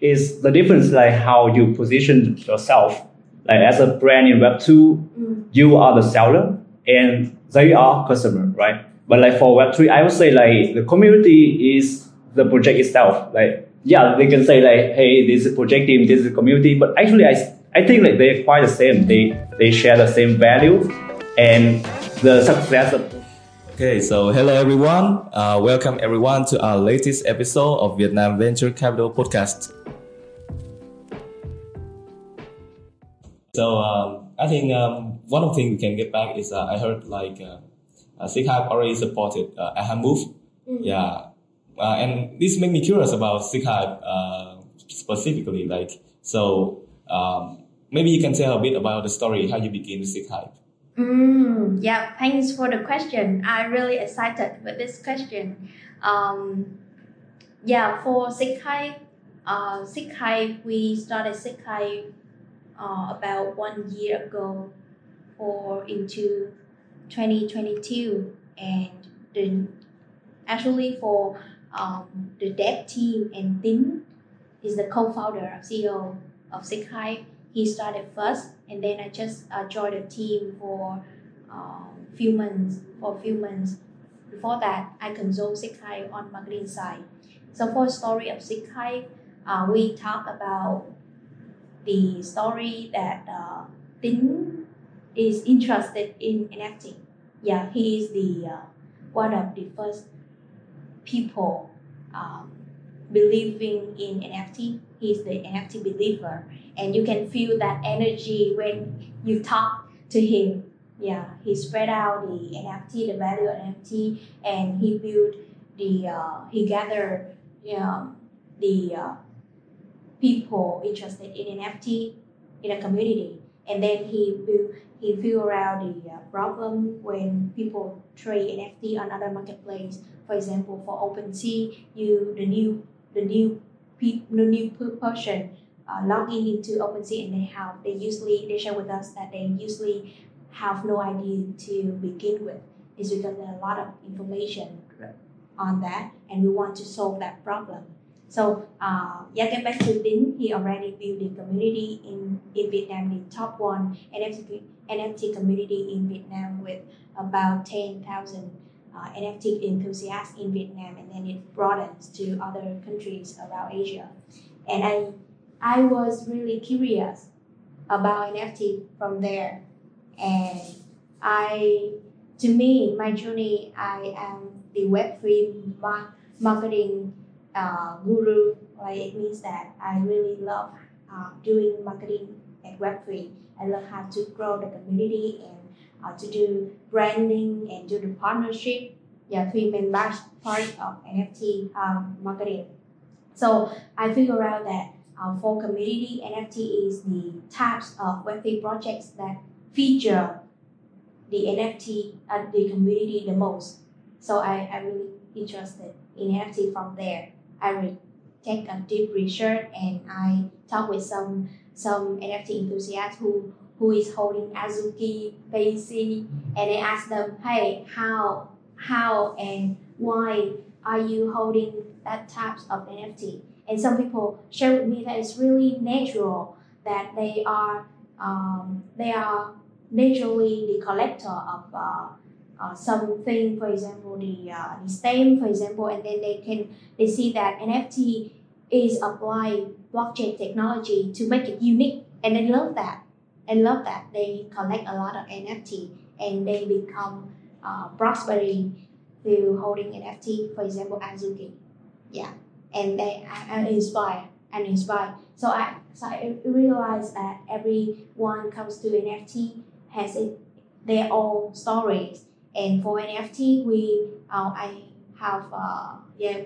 is the difference like how you position yourself. Like as a brand in Web two, mm. you are the seller and they are customer, right? But like for Web three, I would say like the community is the project itself. Like yeah, they can say like, hey, this is project team, this is community, but actually I I think like they're quite the same. They they share the same value and the success of Okay, so hello everyone. Uh, welcome everyone to our latest episode of Vietnam Venture Capital Podcast. So um, I think um, one of the things we can get back is uh, I heard like uh, uh, already supported uh, Aha Move. Mm-hmm. Yeah, uh, and this made me curious about SeekHYPE uh, specifically. Like, so um, maybe you can tell a bit about the story how you begin with SeekHYPE. Mm, yeah, thanks for the question. I'm really excited with this question. Um, yeah, for SeekHYPE, uh, SeekHYPE, we started SeekHYPE uh, about one year ago or into 2022 and the actually for um, the dev team and Tin is the co-founder of CEO of SeekHYPE. He started first and then I just uh, joined the team for um, few months for a few months. Before that, I consult SeekHYPE on marketing side. So for the story of SeekHYPE, uh, we talk about the story that uh, Tin is interested in NFT. Yeah, he is the uh, one of the first people um, believing in NFT. He's the NFT believer, and you can feel that energy when you talk to him. Yeah, he spread out the NFT, the value of NFT, and he built the uh, he gathered you know, the uh, people interested in NFT in a community, and then he built he figure out the uh, problem when people trade NFT on other marketplace. For example, for OpenSea, you the new the new new person uh, log in into OpenSea and they have they usually they share with us that they usually have no idea to begin with. It's because there are a lot of information on that, and we want to solve that problem. So uh, yeah, get back to Tin. He already built the community in, in Vietnam, the top one NFT, NFT community in Vietnam with about 10,000 uh, NFT enthusiasts in Vietnam, and then it broadens to other countries around Asia. And I, I was really curious about NFT from there, and I, to me, my journey, I am the Web3 marketing uh, guru. Like it means that I really love uh, doing marketing at Web3. I love how to grow the community and uh, to do branding and do the partnership. Yeah, three main large part of NFT um, marketing. So I figure out that uh, for community, NFT is the types of Web3 projects that feature the NFT at the community the most. So I, I'm really interested in NFT from there. I will take a deep research and I talk with some some NFT enthusiasts who who is holding Azuki, Basic, and I ask them, hey, how how and why are you holding that types of NFT? And some people share with me that it's really natural that they are um, they are naturally the collector of uh, uh, something, for example, the, uh, the stamp, for example, and then they can they see that NFT is applying blockchain technology to make it unique, and they love that, and love that. They collect a lot of NFT, and they become uh, prospering through holding NFT, for example, Azuki, yeah, and they are inspired and inspired. So I so I realized that everyone comes to NFT has it, their own stories. And for NFT, we uh, I have uh, yeah,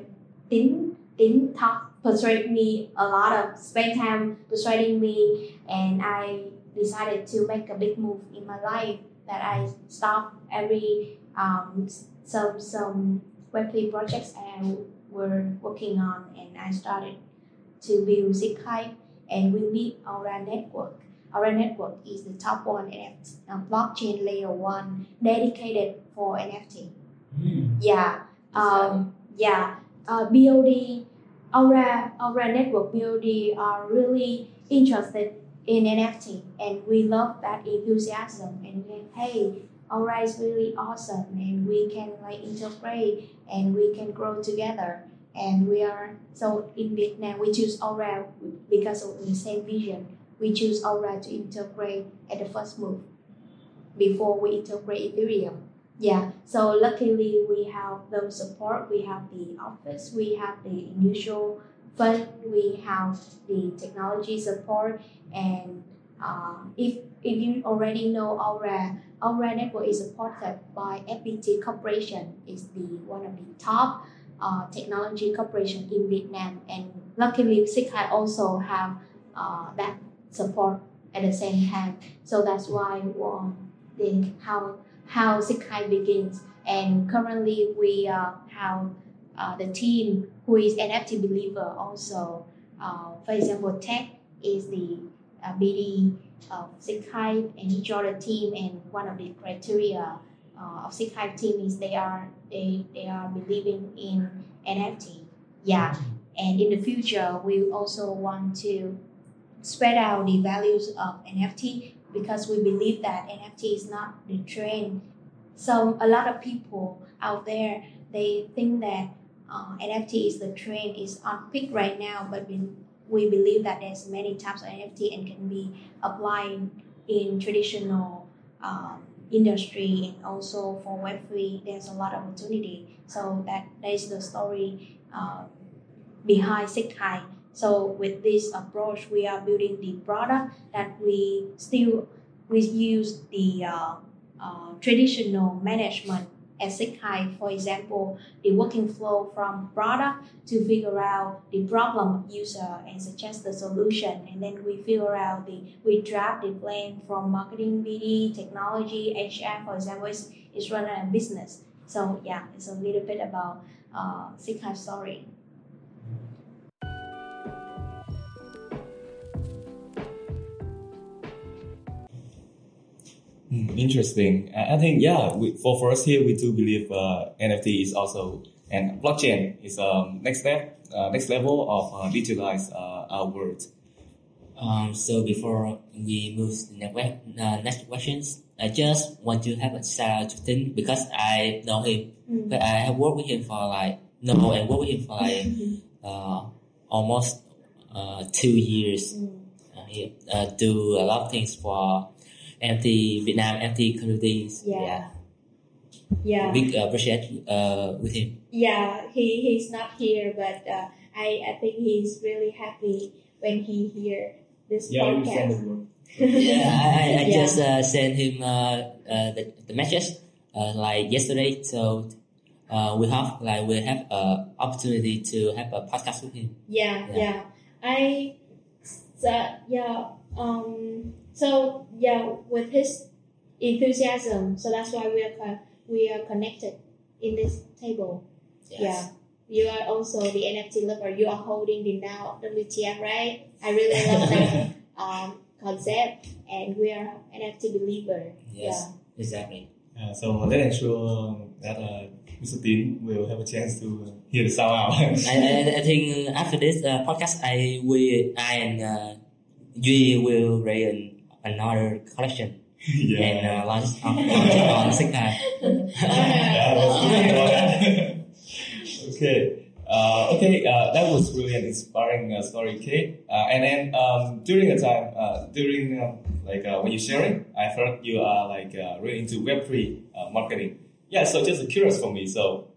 Tin Tin talk persuade me a lot of spend time persuading me, and I decided to make a big move in my life that I stop every um, some some Web3 projects I were working on, and I started to build SeekHYPE, and we meet Aura network Aura network is the top one NFT, uh, blockchain layer one dedicated for NFT. Mm. Yeah, um, yeah. Uh, BOD our our network BOD are really interested in NFT and we love that enthusiasm and we, hey Aura is really awesome and we can like integrate and we can grow together and we are so in Vietnam we choose Aura because of the same vision. We choose Aura to integrate at the first move before we integrate Ethereum. Yeah so luckily we have the support we have the office we have the initial fund we have the technology support and uh, if if you already know Aura Aura network is supported by FPT Corporation is the one of the top uh, technology corporation in Vietnam. And luckily SeekHYPE also have uh, that support at the same time. So that's why um, the how how SeekHYPE begins. And currently we uh, have uh, the team who is NFT believer also. Uh, for example Ted is the uh, BD of SeekHYPE and each other team and one of the criteria uh, of SeekHYPE team is they are they, they are believing in NFT yeah. And in the future we also want to spread out the values of NFT because we believe that NFT is not the trend. So a lot of people out there they think that uh, NFT is the trend is on peak right now but we believe that there's many types of NFT and can be applied in traditional um, industry and also for Web3, there's a lot of opportunity. So that, that is the story uh, behind SeekHYPE. So with this approach, we are building the product that we still we use the uh, uh, traditional management at for example, the working flow from product to figure out the problem user and suggest the solution. And then we figure out the, we draft the plan from marketing, BD, technology, HR, for example, is, is running a business. So yeah, it's a little bit about uh, story. Interesting. I think yeah. We, for for us here, we do believe uh, NFT is also and blockchain is um next step, uh, next level of uh, digitalize uh, our world. Um, so before we move to the next, uh, next questions, I just want to have a shout out to Tin because I know him, mm. but I have worked with him for like no, I worked with him for like uh, almost uh, two years. Mm. Uh, he uh, do a lot of things for NFT Vietnam NFT communities. Yeah. yeah. Yeah. Big uh, appreciate uh, with him. Yeah, he, he's not here, but uh, I, I think he's really happy when he hear this yeah, podcast. yeah, I, I yeah. just uh, sent him uh, uh, the, the message uh, like yesterday. So uh, we have like we have uh, opportunity to have a podcast with him. Yeah, yeah. yeah. I uh, yeah um so yeah, with his enthusiasm, so that's why we are we are connected in this table. Yes. Yeah. You are also the NFT lover. You are holding the now WTF, right? I really love that um, concept, and we are NFT believer. Yes, yeah. exactly. Uh, so let ensure that uh, Mr. Tin will have a chance to hear the sound out. I, I, I, think after this uh, podcast, I will I and Duy will raise another collection. yeah. And uh, launch on, on SeekHYPE. okay. Uh, okay, uh, that was really an inspiring uh, story, Kate. Uh, and then um, during the time, uh, during um, like uh, when you're sharing, I heard you are like really into Web3 marketing. Yeah, so just curious for me. So,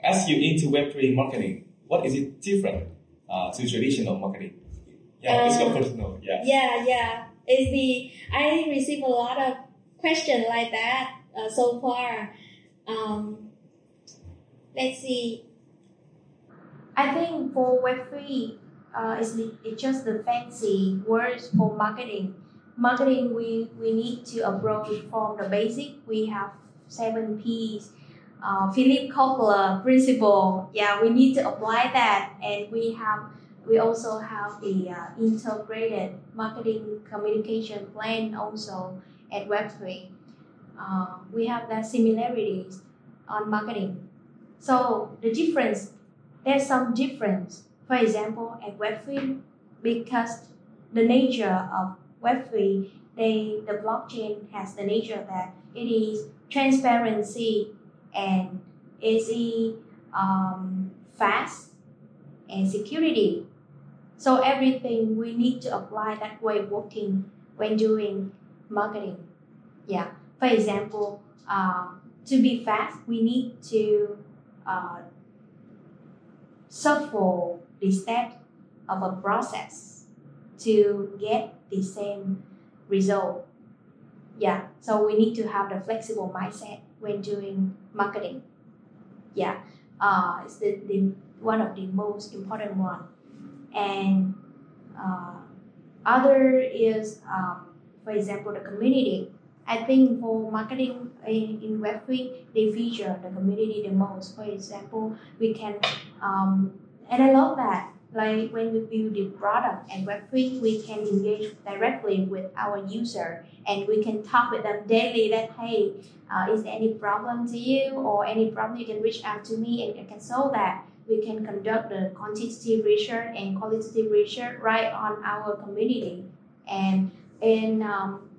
as you into Web3 marketing, what is it different to traditional marketing? Yeah, it's personal. Yeah. Yeah, yeah is the I receive a lot of questions like that uh, so far. Um, let's see. I think for Web three, uh, it's, it's just the fancy words for marketing. Marketing, we, we need to approach from the basic. We have seven P's. Uh, Philip Kotler principle. Yeah, we need to apply that, and we have we also have the uh, integrated marketing communication plan also at Web3. Uh, we have that similarities on marketing. So the difference, there's some difference for example, at Web3, because the nature of Web3, they, the blockchain has the nature that it is transparency and easy, um, fast, and security. So everything we need to apply that way working when doing marketing. Yeah. For example, uh, to be fast, we need to uh, shuffle the step of a process to get the same result. Yeah, so we need to have the flexible mindset when doing marketing. Yeah, uh, it's the, the one of the most important one. And uh, other is, um, for example, the community. I think for marketing in, in Web3, they feature the community the most. For example, we can, um, and I love that. Like when we build the product and Web3, we can engage directly with our user and we can talk with them daily that, hey, uh, is there any problem to you or any problem you can reach out to me and I can solve that. We can conduct the quantitative research and qualitative research right on our community. And in um,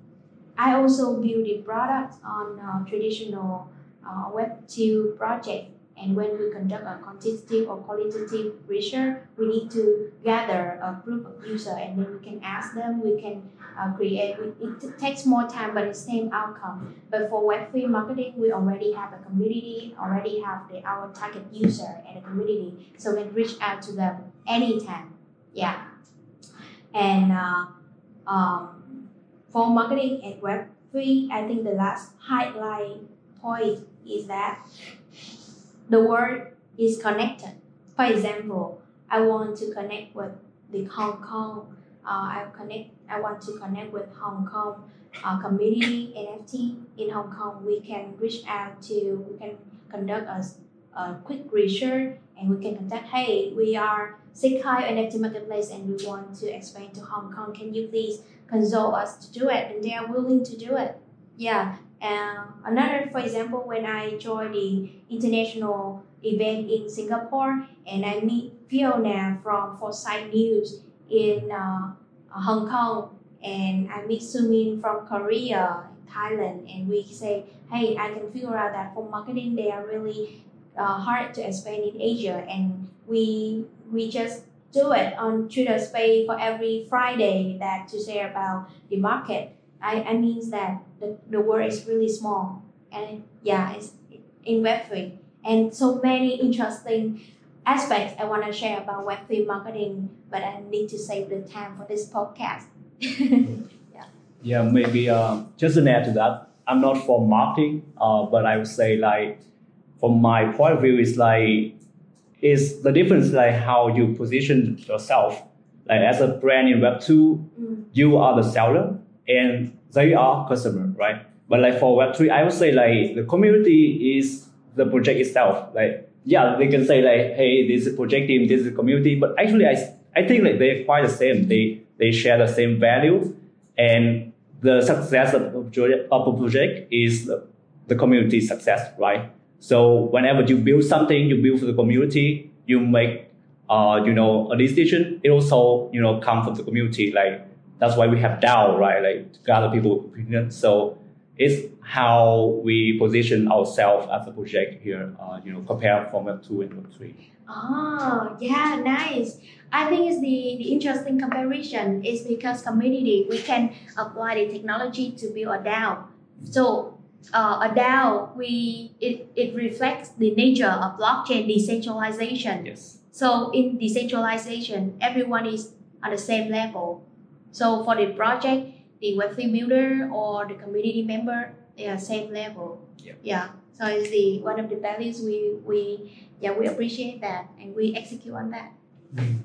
I also build the product on uh, traditional uh, Web2 project. And when we conduct a quantitative or qualitative research, we need to gather a group of users and then we can ask them, we can uh, create, it takes more time but the same outcome. But for Web3 marketing, we already have a community, already have the, our target user and a community. So we can reach out to them anytime. Yeah. And uh, um, for marketing at Web3, I think the last highlight point is that the world is connected. For example, I want to connect with the Hong Kong. Uh, I connect. I want to connect with Hong Kong uh, community NFT in Hong Kong. We can reach out to. We can conduct a, a quick research and we can contact. Hey, we are SeekHYPE NFT marketplace and we want to expand to Hong Kong. Can you please consult us to do it? And they are willing to do it. Yeah, and another, for example, when I joined the international event in Singapore and I meet Fiona from Foresight News in uh, Hong Kong and I meet Sumin from Korea, Thailand, and we say, hey, I can figure out that for marketing they are really uh, hard to expand in Asia, and we we just do it on Twitter Space for every Friday that to share about the market. I, I means that the, the world is really small. And yeah it's in web3 and so many interesting aspects i want to share about web3 marketing but i need to save the time for this podcast. Yeah. Yeah maybe uh, just an add to that. I'm not for marketing uh, but i would say like from my point of view is like is the difference like how you position yourself. Like as a brand in web2 mm. you are the seller and they are customer, right? But like for Web3, I would say like the community is the project itself. Like, yeah, they can say like, hey, this is project team, this is community. But actually, I, I think like they're quite the same. They, they share the same value and the success of a project, of a project is the, the community success, right? So whenever you build something, you build for the community, you make, uh, you know, a decision. It also, you know, come from the community. Like that's why we have DAO, right? Like to gather people opinion. So it's how we position ourselves as a project here, uh, you know, compare from Web 2 and Web 3. Oh, yeah, nice. I think it's the, the interesting comparison is because community, we can apply the technology to build a DAO. So uh, a DAO, we it, it reflects the nature of blockchain decentralization. Yes. So in decentralization, everyone is on the same level so for the project, the Web3 builder or the community member, they are same level. Yeah. yeah. So it's the one of the values we we yeah we appreciate that and we execute on that. Mm.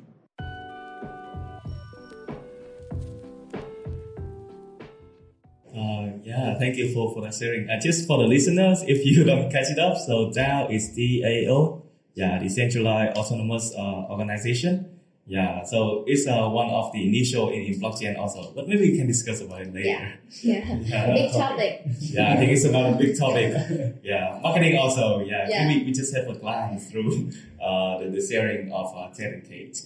Uh, yeah, thank you for, for that sharing. Uh, just for the listeners, if you don't catch it up, so DAO is DAO, yeah, decentralized autonomous uh, organization Yeah, so it's uh, one of the initial in, in blockchain also, but maybe we can discuss about it later. Yeah, yeah. big topic. yeah, I think it's about a big topic. yeah, marketing also. Yeah, yeah. maybe we just have a glance through uh, the, the sharing of uh, Ted and Kate.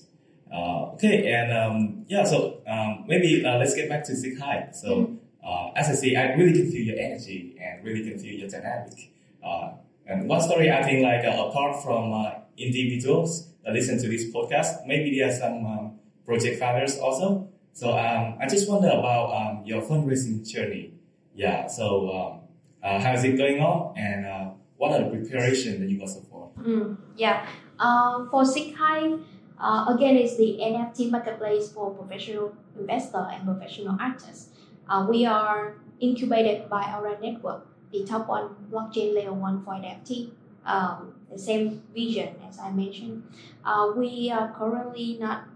Uh, okay, and um, yeah, so um, maybe uh, let's get back to Seek So mm-hmm. uh, as I say, I really can feel your energy and really can feel your dynamic. Uh, and one story I think like uh, apart from uh, individuals that listen to this podcast, maybe there are some um, project founders also. So um, I just wonder about um, your fundraising journey. Yeah, so um, uh, how is it going on, and uh, what are the preparations that you got so far? Mm, yeah, uh, for Hive, uh, again, it's the NFT marketplace for professional investor and professional artists. Uh, we are incubated by Aura network, the top one blockchain layer one for NFT. Um, the same vision as I mentioned. Uh, we are currently not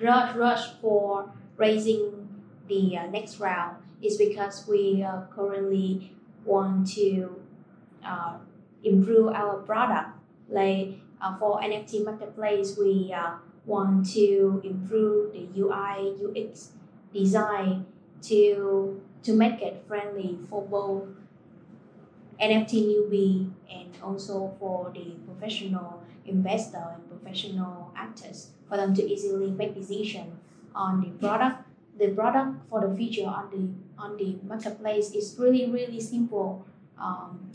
rush rush for raising the uh, next round. Is because we uh, currently want to uh, improve our product. Like uh, for NFT marketplace, we uh, want to improve the UI UX design to to make it friendly for both NFT newbie and also for the professional investor and professional actors for them to easily make decision on the product. The product for the feature on the on the marketplace is really really simple, um,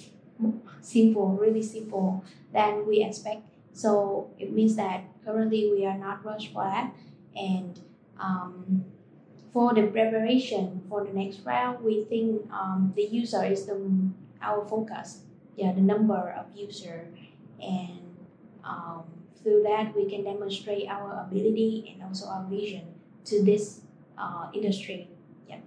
simple really simple than we expect. So it means that currently we are not rushed for that, and um, for the preparation for the next round, we think um, the user is the our focus. Yeah, the number of user, and um, through that we can demonstrate our ability and also our vision to this uh, industry. Yeah.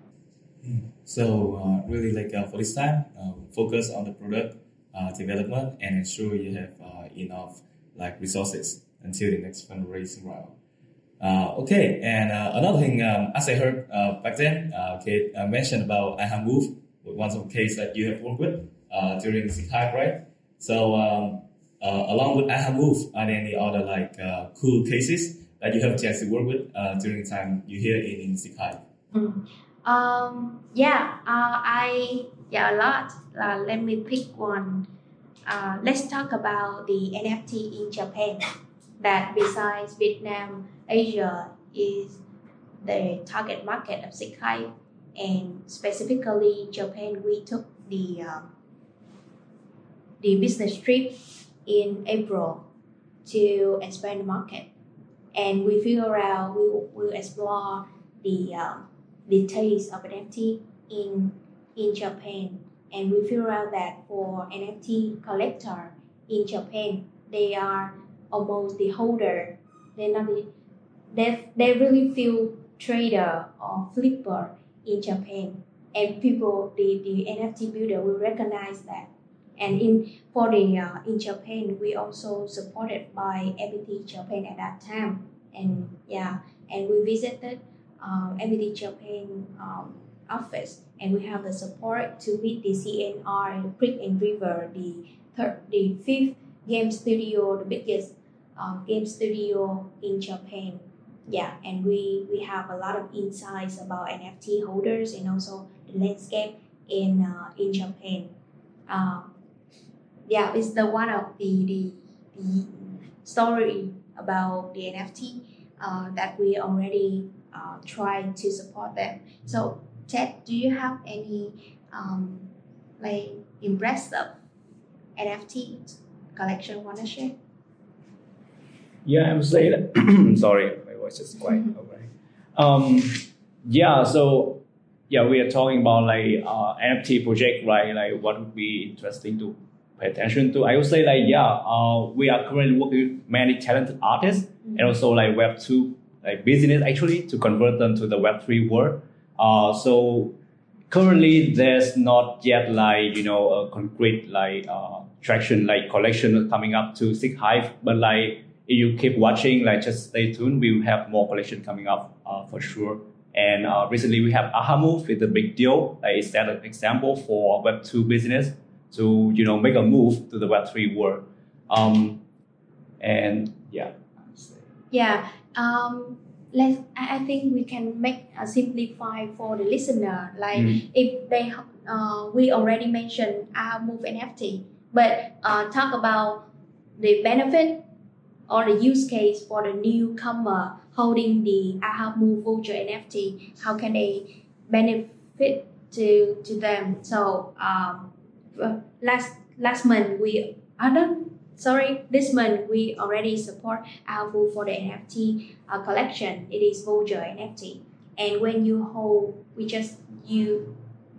Hmm. So uh, really, like uh, for this time, uh, focus on the product uh, development and ensure you have uh, enough like resources until the next fundraising round. Uh, okay, and another thing, um, as I heard back then, Kate mentioned about Aha Move, one of the case that you have worked with during the right? So um, along with Aha Move, are there any other like cool cases that you have chance to work with during the time you here in, in? Mm. Um, yeah, I yeah a lot. let me pick one. Uh, let's talk about the NFT in Japan. That besides Vietnam, Asia is the target market of Hive, and specifically Japan, we took the uh, the business trip in April to expand the market, and we figure out we will explore the uh, the taste of NFT in in Japan and we figure out that for NFT collector in Japan, they are almost the holder. They're not the, they, they really feel trader or flipper in Japan. And people, the, the NFT builder will recognize that. And in for the uh, in Japan, we also supported by FPT Japan at that time. And yeah, and we visited um, FPT Japan um, office and we have the support to meet the CNR, the Creek and River, the third, the fifth game studio, the biggest uh, game studio in Japan. Yeah, and we we have a lot of insights about NFT holders and also the landscape in uh, in Japan. Uh, yeah, it's the one of the the, the story about the NFT uh, that we already uh, try to support them. So Ted, do you have any um, like impressive NFT collection want to share? Yeah, I would say that. sorry, my voice is quite mm-hmm. okay. Um, yeah, so yeah, we are talking about like uh, NFT project, right? Like what would be interesting to attention to. I would say like yeah, uh, we are currently working with many talented artists mm-hmm. and also like Web two like business actually to convert them to the Web three world. Uh, so currently there's not yet like you know a concrete like uh, traction like collection coming up to SeekHYPE, but like if you keep watching, like just stay tuned. We will have more collection coming up uh, for sure. And uh, recently we have Aha Move with a big deal. Like is that an example for Web two business to you know make a move to the Web three world? Um, and yeah. Yeah. Um, let's. I think we can make a simplify for the listener. Like Mm. if they, uh, we already mentioned Aha Move NFT, but uh, talk about the benefit or the use case for the newcomer holding the AHA Move voucher NFT. How can they benefit to to them? So um, uh, last last month we other sorry this month we already support Aha Move for the NFT uh, collection. It is voucher NFT, and when you hold, we just you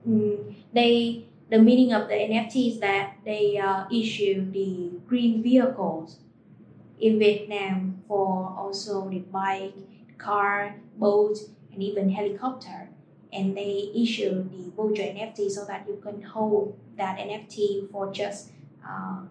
mm, they the meaning of the NFT is that they uh, issue the green vehicles in Vietnam for also the bike, car, boat, and even helicopter. And they issue the voucher NFT so that you can hold that NFT for just uh,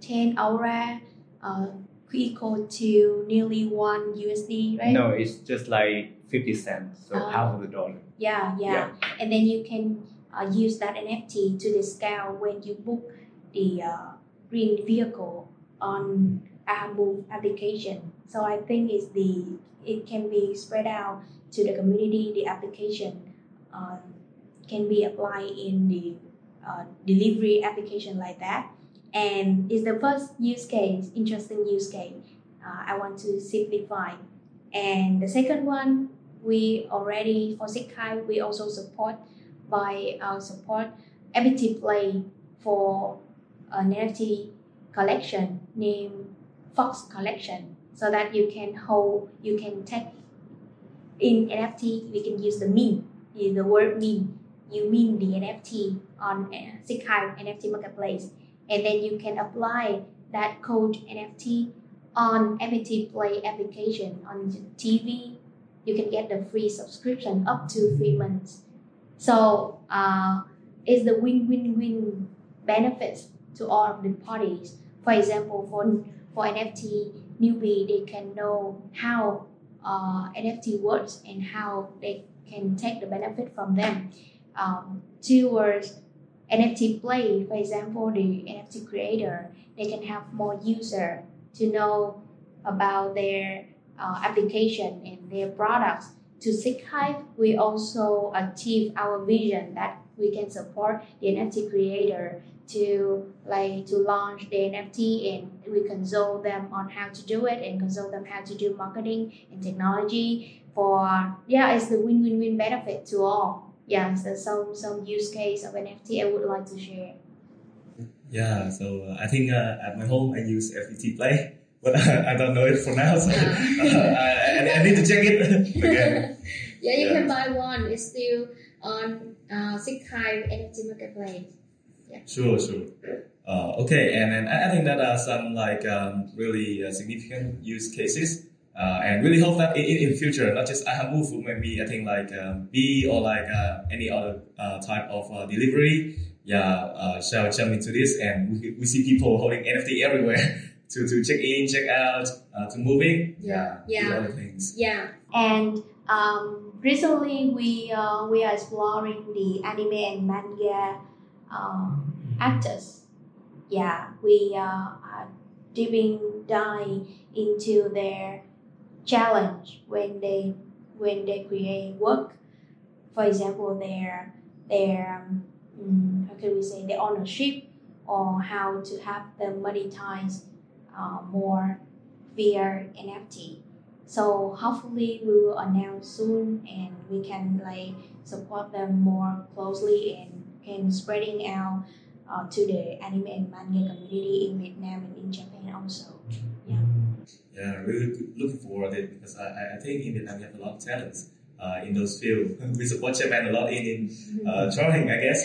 10 aura, uh, equal to nearly one USD, right? No, it's just like 50 cents, so Ah. half of the dollar. Yeah, yeah, Yeah. And then you can uh, use that NFT to discount when you book the uh, green vehicle on our application. So I think it's the it can be spread out to the community. The application um, can be applied in the uh, delivery application like that, and it's the first use case, interesting use case. Uh, I want to simplify, and the second one we already for SeekHYPE we also support by our support FPT Play for an NFT collection named Fox Collection so that you can hold you can take in NFT we can use the mean the word mean you mean the NFT on uh, SeekHYPE NFT marketplace and then you can apply that code NFT on FPT Play application on TV you can get the free subscription up to three months. So uh, it's the win-win-win benefits to all of the parties. For example, for for NFT newbie, they can know how uh, NFT works and how they can take the benefit from them. Um, towards NFT play, for example, the NFT creator, they can have more user to know about their uh, application and their products. To SeekHYPE, we also achieve our vision that we can support the NFT creator to like to launch the NFT and we consult them on how to do it and consult them how to do marketing and technology for yeah it's the win-win-win benefit to all yeah so some some use case of NFT I would like to share Yeah, so uh, I think uh, at my home I use FPT Play, but I don't know it for now, so uh, I, I need to check it again. yeah you Yeah. can buy one it's still on uh, Seek NFT marketplace Yeah. Sure, sure. Uh, okay, and then I I think that are some like um, really uh, significant use cases, uh, and really hope that in, in future, not just I move, maybe I think like um, B or like uh, any other uh, type of uh, delivery, yeah, uh, shall jump into this, and we, we see people holding NFT everywhere to, to check in, check out, uh, to moving, yeah, Yeah. do other things. Yeah, and um, recently we uh, we are exploring the anime and manga um, actors. Yeah, we uh, are dipping dive into their challenge when they when they create work. For example, their their um, how can we say their ownership or how to have them monetize uh, more via NFT. So hopefully we will announce soon and we can like support them more closely and can spreading out uh, to the anime and manga community in Vietnam and in Japan also. Yeah, really looking forward to it because I, I- think in Vietnam we have a lot of talents uh, in those fields. we support Japan a lot in, in uh, drawing, I guess.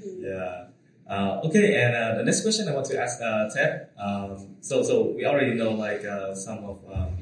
Yeah. Uh, okay, and uh, the next question I want to ask uh, Ted. Um, so, so we already know like uh, some of um,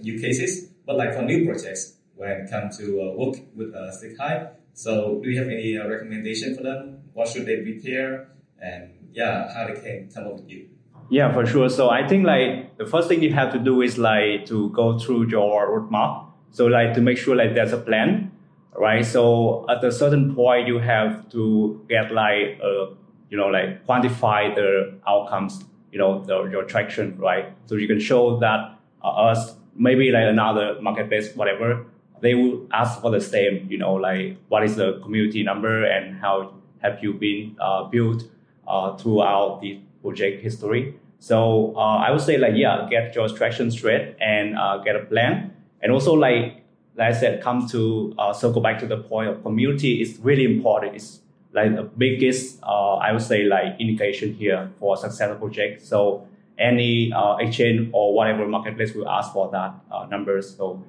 new cases, but like for new projects when it comes to uh, work with uh, SeekHYPE. So, do you have any uh, recommendation for them? What should they prepare? And yeah, how they can come up with you? Yeah, for sure. So I think like the first thing you have to do is like to go through your roadmap. So like to make sure like there's a plan, right? So at a certain point you have to get like uh you know like quantify the outcomes, you know the, your traction, right? So you can show that uh, us maybe like another marketplace, whatever, they will ask for the same, you know, like what is the community number and how have you been uh, built uh, throughout the project history. So uh, I would say like yeah, get your traction straight and uh, get a plan, and also like like I said, come to uh, circle back to the point of community is really important. It's like the biggest uh, I would say like indication here for a successful project. So any uh, exchange or whatever marketplace will ask for that uh, numbers. So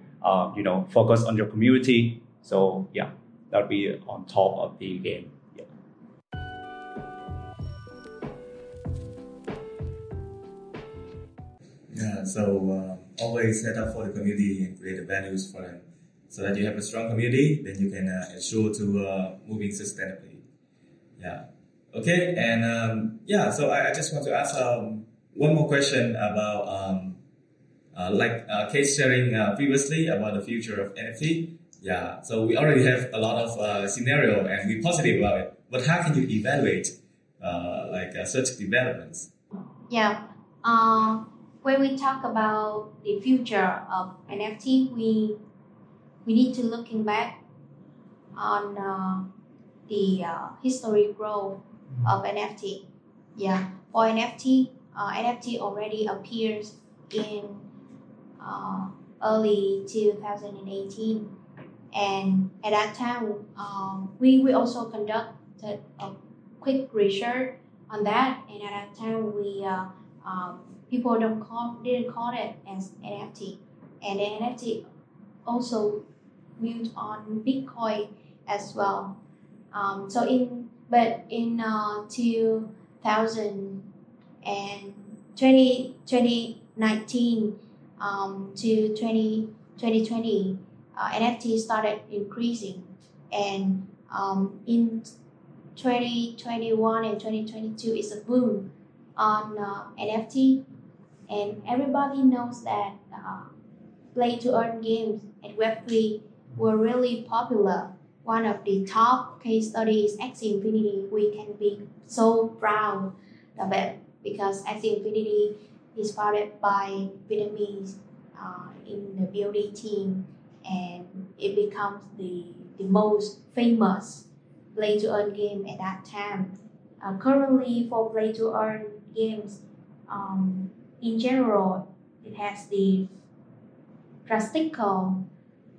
you know focus on your community. So yeah, that'll be on top of the game. So uh, always set up for the community and create the values for them, so that you have a strong community. Then you can uh, ensure to uh, moving sustainably. Yeah. Okay, and um, yeah, so I, I, just want to ask um, one more question about um, uh, like uh, case sharing uh, previously about the future of NFT. Yeah, so we already have a lot of scenario and we're positive about it. But how can you evaluate like such developments? Yeah when we talk about the future of NFT, we we need to looking back on uh, the uh, history growth of NFT. Yeah, for NFT, uh, NFT already appears in uh, early 2018, and at that time, um, we we also conducted a quick research on that, and at that time we uh, um, people don't call didn't call it as NFT, and the NFT also built on Bitcoin as well. Um, so in but in uh, 2000 and 20, 2019 um, to 20, 2020, uh, NFT started increasing, and um, in 2021 and 2022 is a boom on uh, NFT and everybody knows that uh, play to earn games at Web3 were really popular. One of the top case studies, Axie Infinity. We can be so proud of it because Axie Infinity is founded by Vietnamese uh, in the BOD team, and it becomes the the most famous play to earn game at that time. Uh, currently, for play to earn games, um, in general, it has the drastical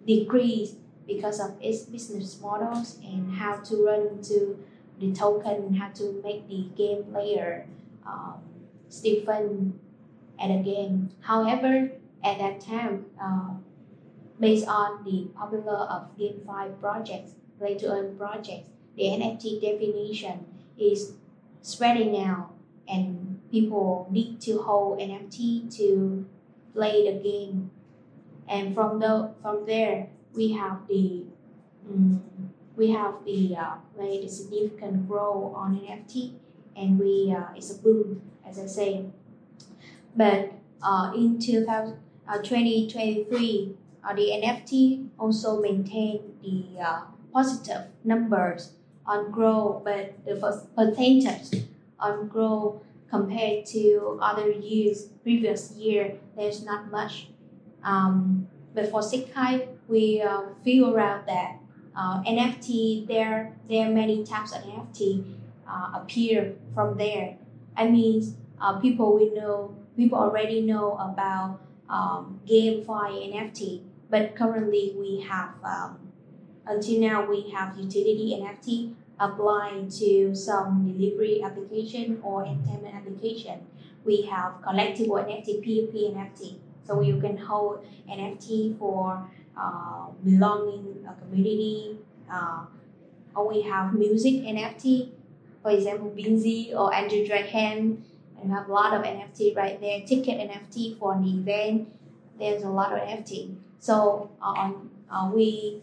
decrease because of its business models and how to run to the token, how to make the game player um, still at a game. However, at that time, uh, based on the popular of GameFi projects, play to earn projects, the NFT definition is spreading now and people need to hold NFT to play the game. And from the from there, we have the um, we have the uh, like the significant growth on NFT, and we uh, it's a boom, as I say. But uh, in 2000, uh, 2023, uh, the NFT also maintain the uh, positive numbers on growth, but the percentage on growth compared to other years, previous year, there's not much. Um, but for SeekHYPE, we uh, figure out that uh, NFT, there, there are many types of NFT uh, appear from there. I mean, uh, people we know, people already know about um, GameFi NFT, but currently we have, um, until now, we have utility NFT, applying to some delivery application or entertainment application. We have collectible NFT, P2P NFT. So you can hold NFT for uh, belonging a community. Uh, or we have music NFT, for example, Binz or Andrew Dragon. And we have a lot of NFT right there. Ticket NFT for an event. There's a lot of NFT. So uh, uh, we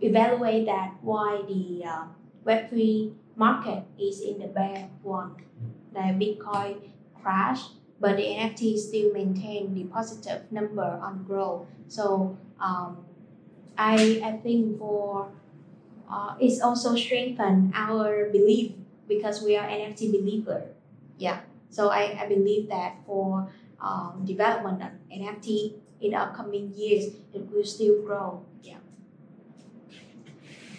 evaluate that why the uh, Web3 market is in the bear one. The Bitcoin crash, but the NFT still maintain the positive number on growth. So um, I I think for uh, it's also strengthen our belief because we are NFT believer. Yeah. So I, I believe that for um, development of NFT in upcoming years it will still grow. Yeah.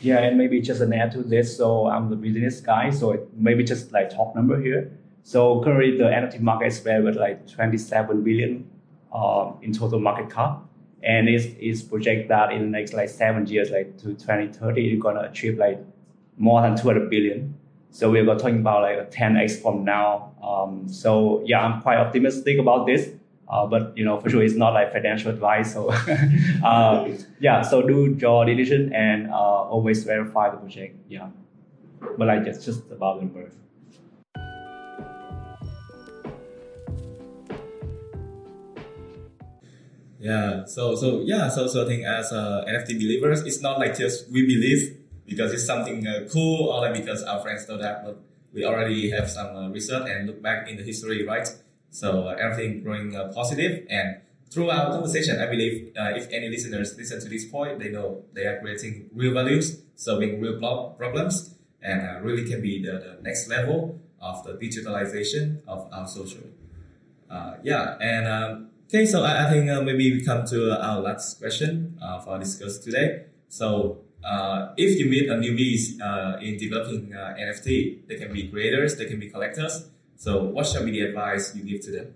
Yeah, and maybe just an add to this. So I'm the business guy, so maybe just like top number here. So currently the NFT market is valued like 27 billion uh, in total market cap, and it's, it's projected that in the next like seven years, like to 2030, you're gonna achieve like more than 200 billion. So we're talking about like a 10x from now. Um, so yeah, I'm quite optimistic about this. Uh, but you know, for sure, it's not like financial advice. So uh, yeah, so do your diligence and uh, always verify the project. Yeah, but like just just about the number. Yeah. So so yeah. So so I think as uh, NFT believers, it's not like just we believe because it's something uh, cool or like because our friends know that, but we already have some uh, research and look back in the history, right? So uh, everything growing uh, positive and through our conversation, I believe uh, if any listeners listen to this point, they know they are creating real values, solving real problems, and uh, really can be the, the, next level of the digitalization of our social. yeah, and um, Okay, so I, I think uh, maybe we come to our last question uh, for our discuss today. So, uh, if you meet a newbies uh, in developing uh, NFT, they can be creators, they can be collectors. So, what shall be the advice you give to them?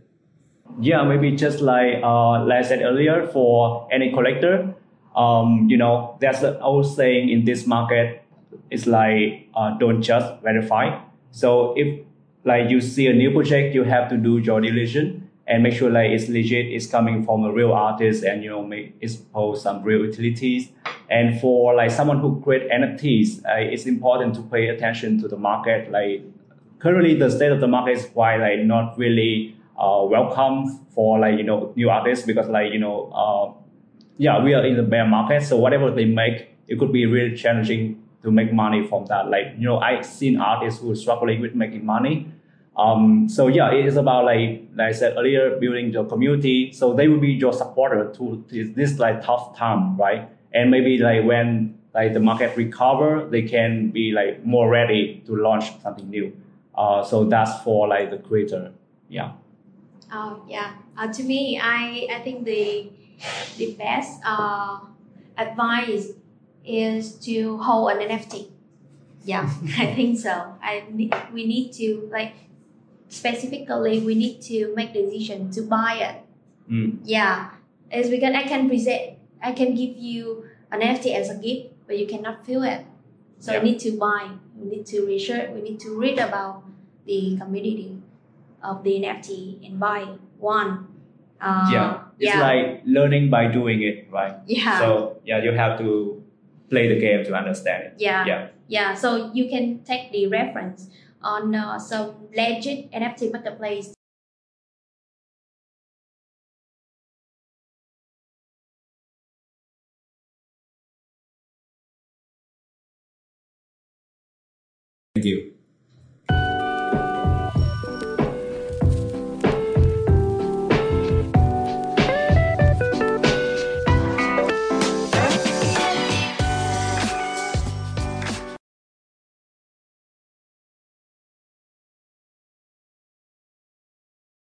Yeah, maybe just like uh, like I said earlier, for any collector, um, you know, there's an old saying in this market. It's like don't just verify. So if like you see a new project, you have to do your diligence and make sure like it's legit, it's coming from a real artist, and you know make expose some real utilities. And for like someone who create NFTs, uh, it's important to pay attention to the market. Like currently, the state of the market is quite like not really uh, welcome for like you know new artists because like you know uh, yeah we are in the bear market, so whatever they make, it could be really challenging to make money from that. Like you know I've seen artists who are struggling with making money um, so yeah, it is about like, like I said earlier, building your community. So they will be your supporter to, to this like tough time, right? And maybe like when like the market recover, they can be like more ready to launch something new. Uh, so that's for like the creator. Yeah. Oh yeah. Uh, to me, I I think the the best uh, advice is to hold an NFT. Yeah, I think so. I we need to like specifically we need to make decision to buy it. Mm. Yeah, it's because I can present, I can give you an NFT as a gift, but you cannot feel it. So yeah. I need to buy. We need to research. We need to read about the community of the NFT and buy one. Uh, yeah, it's yeah. like learning by doing it, right? Yeah. So yeah, you have to play the game to understand it. Yeah. Yeah. Yeah. So you can take the reference on uh, some legit NFT marketplace Thank you.